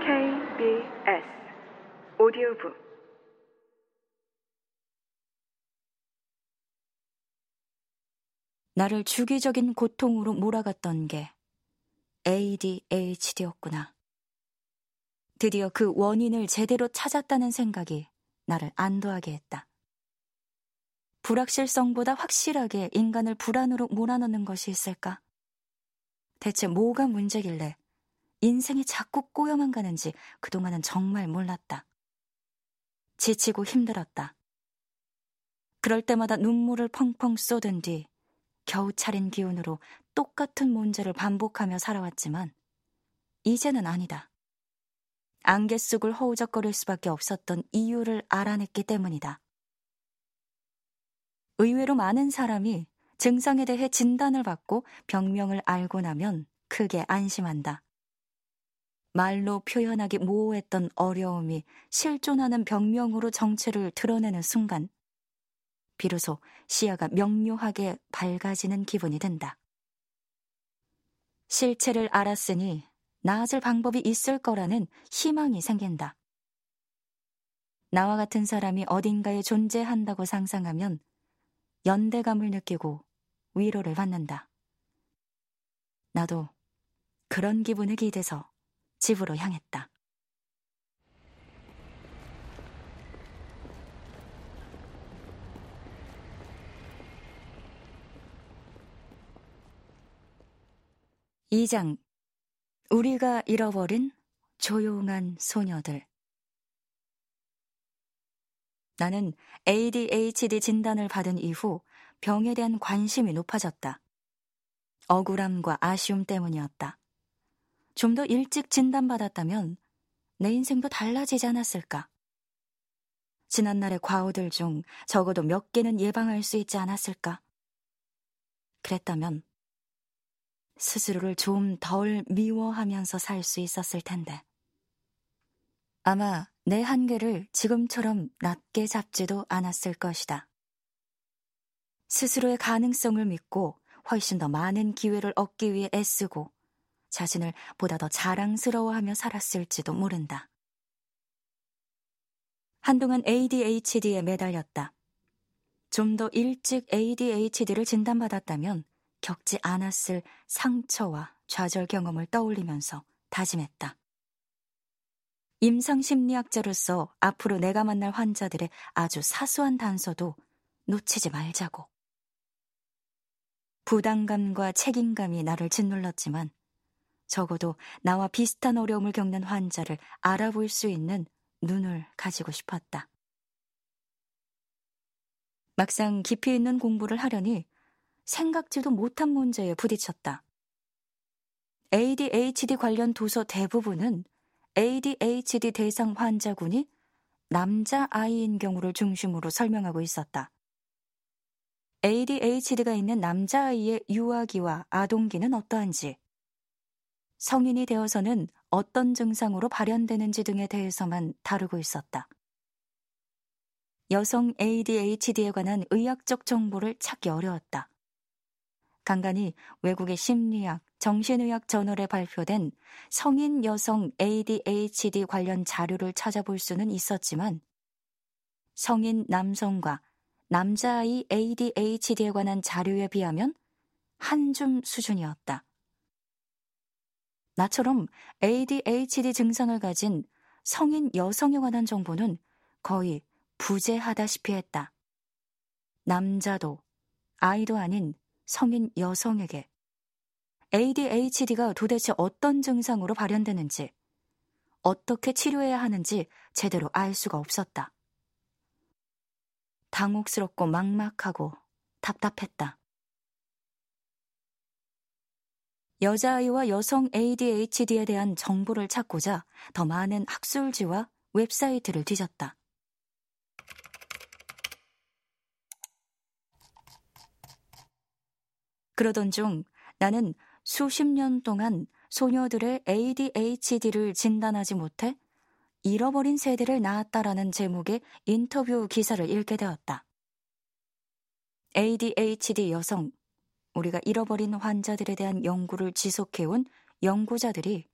KBS 오디오북 나를 주기적인 고통으로 몰아갔던 게 ADHD였구나. 드디어 그 원인을 제대로 찾았다는 생각이 나를 안도하게 했다. 불확실성보다 확실하게 인간을 불안으로 몰아넣는 것이 있을까? 대체 뭐가 문제길래 인생이 자꾸 꼬여만 가는지 그동안은 정말 몰랐다. 지치고 힘들었다. 그럴 때마다 눈물을 펑펑 쏟은 뒤 겨우 차린 기운으로 똑같은 문제를 반복하며 살아왔지만 이제는 아니다. 안개 속을 허우적거릴 수밖에 없었던 이유를 알아냈기 때문이다. 의외로 많은 사람이 증상에 대해 진단을 받고 병명을 알고 나면 크게 안심한다. 말로 표현하기 모호했던 어려움이 실존하는 병명으로 정체를 드러내는 순간, 비로소 시야가 명료하게 밝아지는 기분이 든다. 실체를 알았으니 나아질 방법이 있을 거라는 희망이 생긴다. 나와 같은 사람이 어딘가에 존재한다고 상상하면 연대감을 느끼고 위로를 받는다. 나도 그런 기분에 기대서 집으로 향했다. 이장 우리가 잃어버린 조용한 소녀들 나는 ADHD 진단을 받은 이후 병에 대한 관심이 높아졌다. 억울함과 아쉬움 때문이었다. 좀 더 일찍 진단받았다면 내 인생도 달라지지 않았을까? 지난날의 과오들 중 적어도 몇 개는 예방할 수 있지 않았을까? 그랬다면 스스로를 좀 덜 미워하면서 살 수 있었을 텐데. 아마 내 한계를 지금처럼 낮게 잡지도 않았을 것이다. 스스로의 가능성을 믿고 훨씬 더 많은 기회를 얻기 위해 애쓰고 자신을 보다 더 자랑스러워하며 살았을지도 모른다. 한동안 ADHD에 매달렸다. 좀 더 일찍 ADHD를 진단받았다면 겪지 않았을 상처와 좌절 경험을 떠올리면서 다짐했다. 임상 심리학자로서 앞으로 내가 만날 환자들의 아주 사소한 단서도 놓치지 말자고. 부담감과 책임감이 나를 짓눌렀지만 적어도 나와 비슷한 어려움을 겪는 환자를 알아볼 수 있는 눈을 가지고 싶었다. 막상 깊이 있는 공부를 하려니 생각지도 못한 문제에 부딪혔다. ADHD 관련 도서 대부분은 ADHD 대상 환자군이 남자 아이인 경우를 중심으로 설명하고 있었다. ADHD가 있는 남자아이의 유아기와 아동기는 어떠한지, 성인이 되어서는 어떤 증상으로 발현되는지 등에 대해서만 다루고 있었다. 여성 ADHD에 관한 의학적 정보를 찾기 어려웠다. 간간히 외국의 심리학, 정신의학 저널에 발표된 성인 여성 ADHD 관련 자료를 찾아볼 수는 있었지만 성인 남성과 남자아이 ADHD에 관한 자료에 비하면 한 줌 수준이었다. 나처럼 ADHD 증상을 가진 성인 여성에 관한 정보는 거의 부재하다시피 했다. 남자도 아이도 아닌 성인 여성에게 ADHD가 도대체 어떤 증상으로 발현되는지, 어떻게 치료해야 하는지 제대로 알 수가 없었다. 당혹스럽고 막막하고 답답했다. 여자아이와 여성 ADHD에 대한 정보를 찾고자 더 많은 학술지와 웹사이트를 뒤졌다. 그러던 중 나는 수십 년 동안 소녀들의 ADHD를 진단하지 못해 잃어버린 세대를 낳았다라는 제목의 인터뷰 기사를 읽게 되었다. ADHD 여성, 우리가 잃어버린 환자들에 대한 연구를 지속해온 연구자들이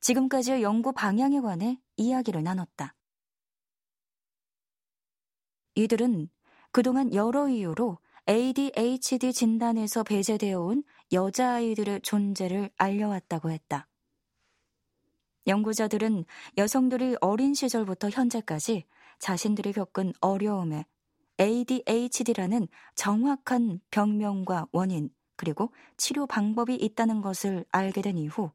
지금까지의 연구 방향에 관해 이야기를 나눴다. 이들은 그동안 여러 이유로 ADHD 진단에서 배제되어 온 여자아이들의 존재를 알려왔다고 했다. 연구자들은 여성들이 어린 시절부터 현재까지 자신들이 겪은 어려움에 ADHD라는 정확한 병명과 원인, 그리고 치료 방법이 있다는 것을 알게 된 이후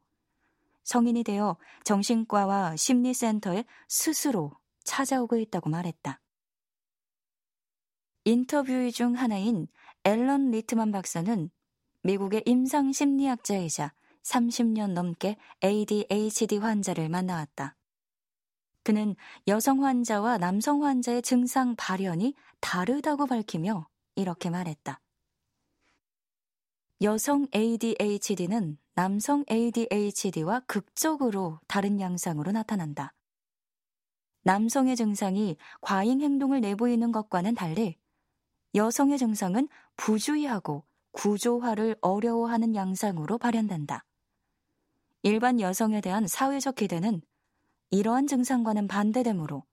성인이 되어 정신과와 심리센터에 스스로 찾아오고 있다고 말했다. 인터뷰 중 하나인 앨런 리트만 박사는 미국의 임상 심리학자이자 30년 넘게 ADHD 환자를 만나왔다. 그는 여성 환자와 남성 환자의 증상 발현이 다르다고 밝히며 이렇게 말했다. 여성 ADHD는 남성 ADHD와 극적으로 다른 양상으로 나타난다. 남성의 증상이 과잉 행동을 내보이는 것과는 달리 여성의 증상은 부주의하고 구조화를 어려워하는 양상으로 발현된다. 일반 여성에 대한 사회적 기대는 이러한 증상과는 반대되므로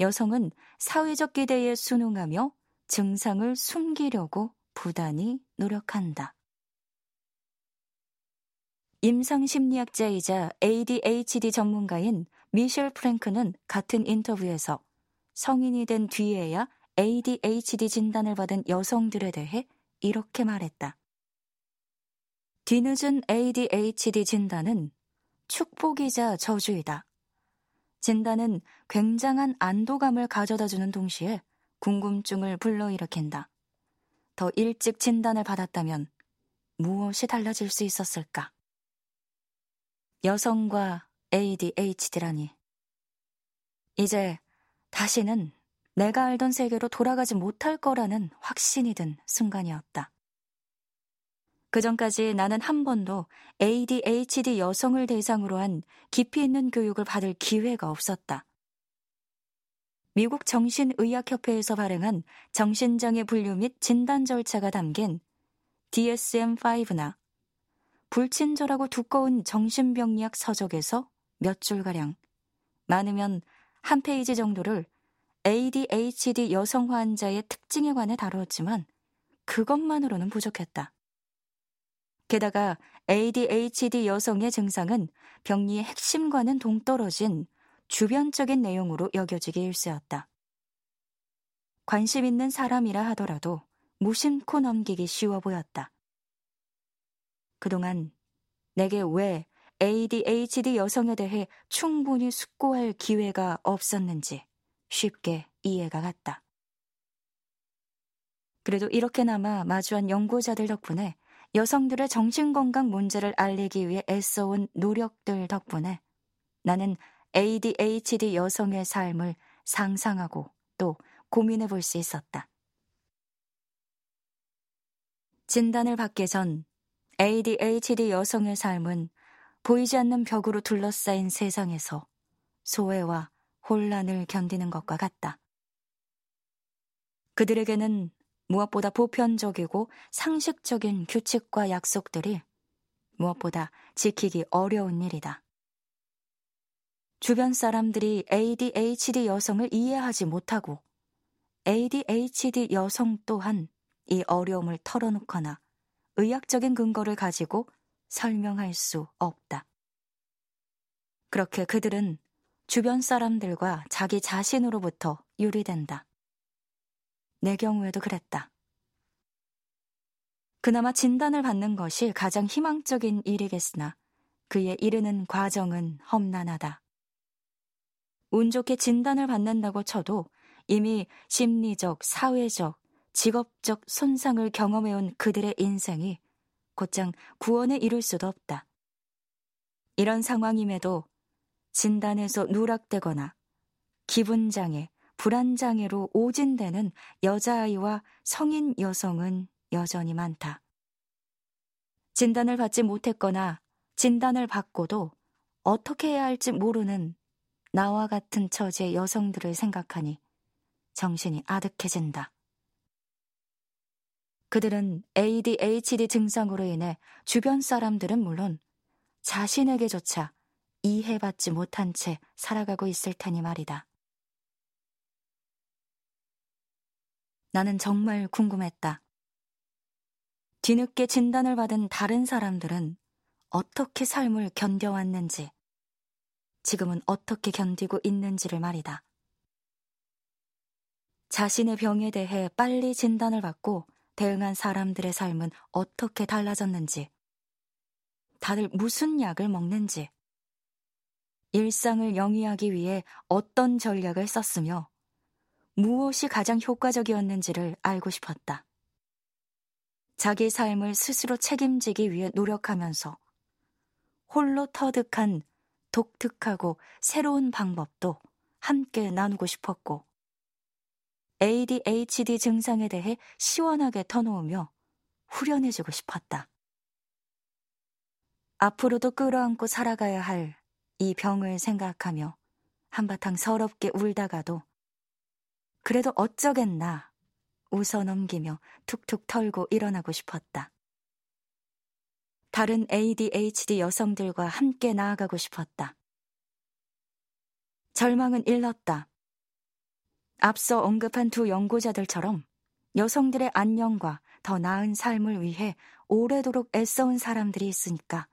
여성은 사회적 기대에 순응하며 증상을 숨기려고 부단히 노력한다. 임상심리학자이자 ADHD 전문가인 미셸 프랭크는 같은 인터뷰에서 성인이 된 뒤에야 ADHD 진단을 받은 여성들에 대해 이렇게 말했다. 뒤늦은 ADHD 진단은 축복이자 저주이다. 진단은 굉장한 안도감을 가져다 주는 동시에 궁금증을 불러일으킨다. 더 일찍 진단을 받았다면 무엇이 달라질 수 있었을까? 여성과 ADHD라니. 이제 다시는 내가 알던 세계로 돌아가지 못할 거라는 확신이 든 순간이었다. 그 전까지 나는 한 번도 ADHD 여성을 대상으로 한 깊이 있는 교육을 받을 기회가 없었다. 미국 정신의학협회에서 발행한 정신장애 분류 및 진단 절차가 담긴 DSM-5나 불친절하고 두꺼운 정신병리학 서적에서 몇 줄가량, 많으면 한 페이지 정도를 ADHD 여성 환자의 특징에 관해 다루었지만 그것만으로는 부족했다. 게다가 ADHD 여성의 증상은 병리의 핵심과는 동떨어진 주변적인 내용으로 여겨지기 일쑤였다. 관심 있는 사람이라 하더라도 무심코 넘기기 쉬워 보였다. 그동안 내게 왜 ADHD 여성에 대해 충분히 숙고할 기회가 없었는지 쉽게 이해가 갔다. 그래도 이렇게나마 마주한 연구자들 덕분에 여성들의 정신건강 문제를 알리기 위해 애써온 노력들 덕분에 나는 ADHD 여성의 삶을 상상하고 또 고민해 볼 수 있었다. 진단을 받기 전 ADHD 여성의 삶은 보이지 않는 벽으로 둘러싸인 세상에서 소외와 혼란을 견디는 것과 같다. 그들에게는 무엇보다 보편적이고 상식적인 규칙과 약속들이 무엇보다 지키기 어려운 일이다. 주변 사람들이 ADHD 여성을 이해하지 못하고 ADHD 여성 또한 이 어려움을 털어놓거나 의학적인 근거를 가지고 설명할 수 없다. 그렇게 그들은 주변 사람들과 자기 자신으로부터 유리된다. 내 경우에도 그랬다. 그나마 진단을 받는 것이 가장 희망적인 일이겠으나 그에 이르는 과정은 험난하다. 운 좋게 진단을 받는다고 쳐도 이미 심리적, 사회적, 직업적 손상을 경험해온 그들의 인생이 곧장 구원에 이룰 수도 없다. 이런 상황임에도 진단에서 누락되거나 기분장애, 불안장애로 오진되는 여자아이와 성인 여성은 여전히 많다. 진단을 받지 못했거나 진단을 받고도 어떻게 해야 할지 모르는 나와 같은 처지의 여성들을 생각하니 정신이 아득해진다. 그들은 ADHD 증상으로 인해 주변 사람들은 물론 자신에게조차 이해받지 못한 채 살아가고 있을 테니 말이다. 나는 정말 궁금했다. 뒤늦게 진단을 받은 다른 사람들은 어떻게 삶을 견뎌왔는지, 지금은 어떻게 견디고 있는지를 말이다. 자신의 병에 대해 빨리 진단을 받고 대응한 사람들의 삶은 어떻게 달라졌는지, 다들 무슨 약을 먹는지, 일상을 영위하기 위해 어떤 전략을 썼으며, 무엇이 가장 효과적이었는지를 알고 싶었다. 자기 삶을 스스로 책임지기 위해 노력하면서 홀로 터득한 독특하고 새로운 방법도 함께 나누고 싶었고, ADHD 증상에 대해 시원하게 터놓으며 후련해지고 싶었다. 앞으로도 끌어안고 살아가야 할 이 병을 생각하며 한바탕 서럽게 울다가도 그래도 어쩌겠나 웃어 넘기며 툭툭 털고 일어나고 싶었다. 다른 ADHD 여성들과 함께 나아가고 싶었다. 절망은 일렀다. 앞서 언급한 두 연구자들처럼 여성들의 안녕과 더 나은 삶을 위해 오래도록 애써온 사람들이 있으니까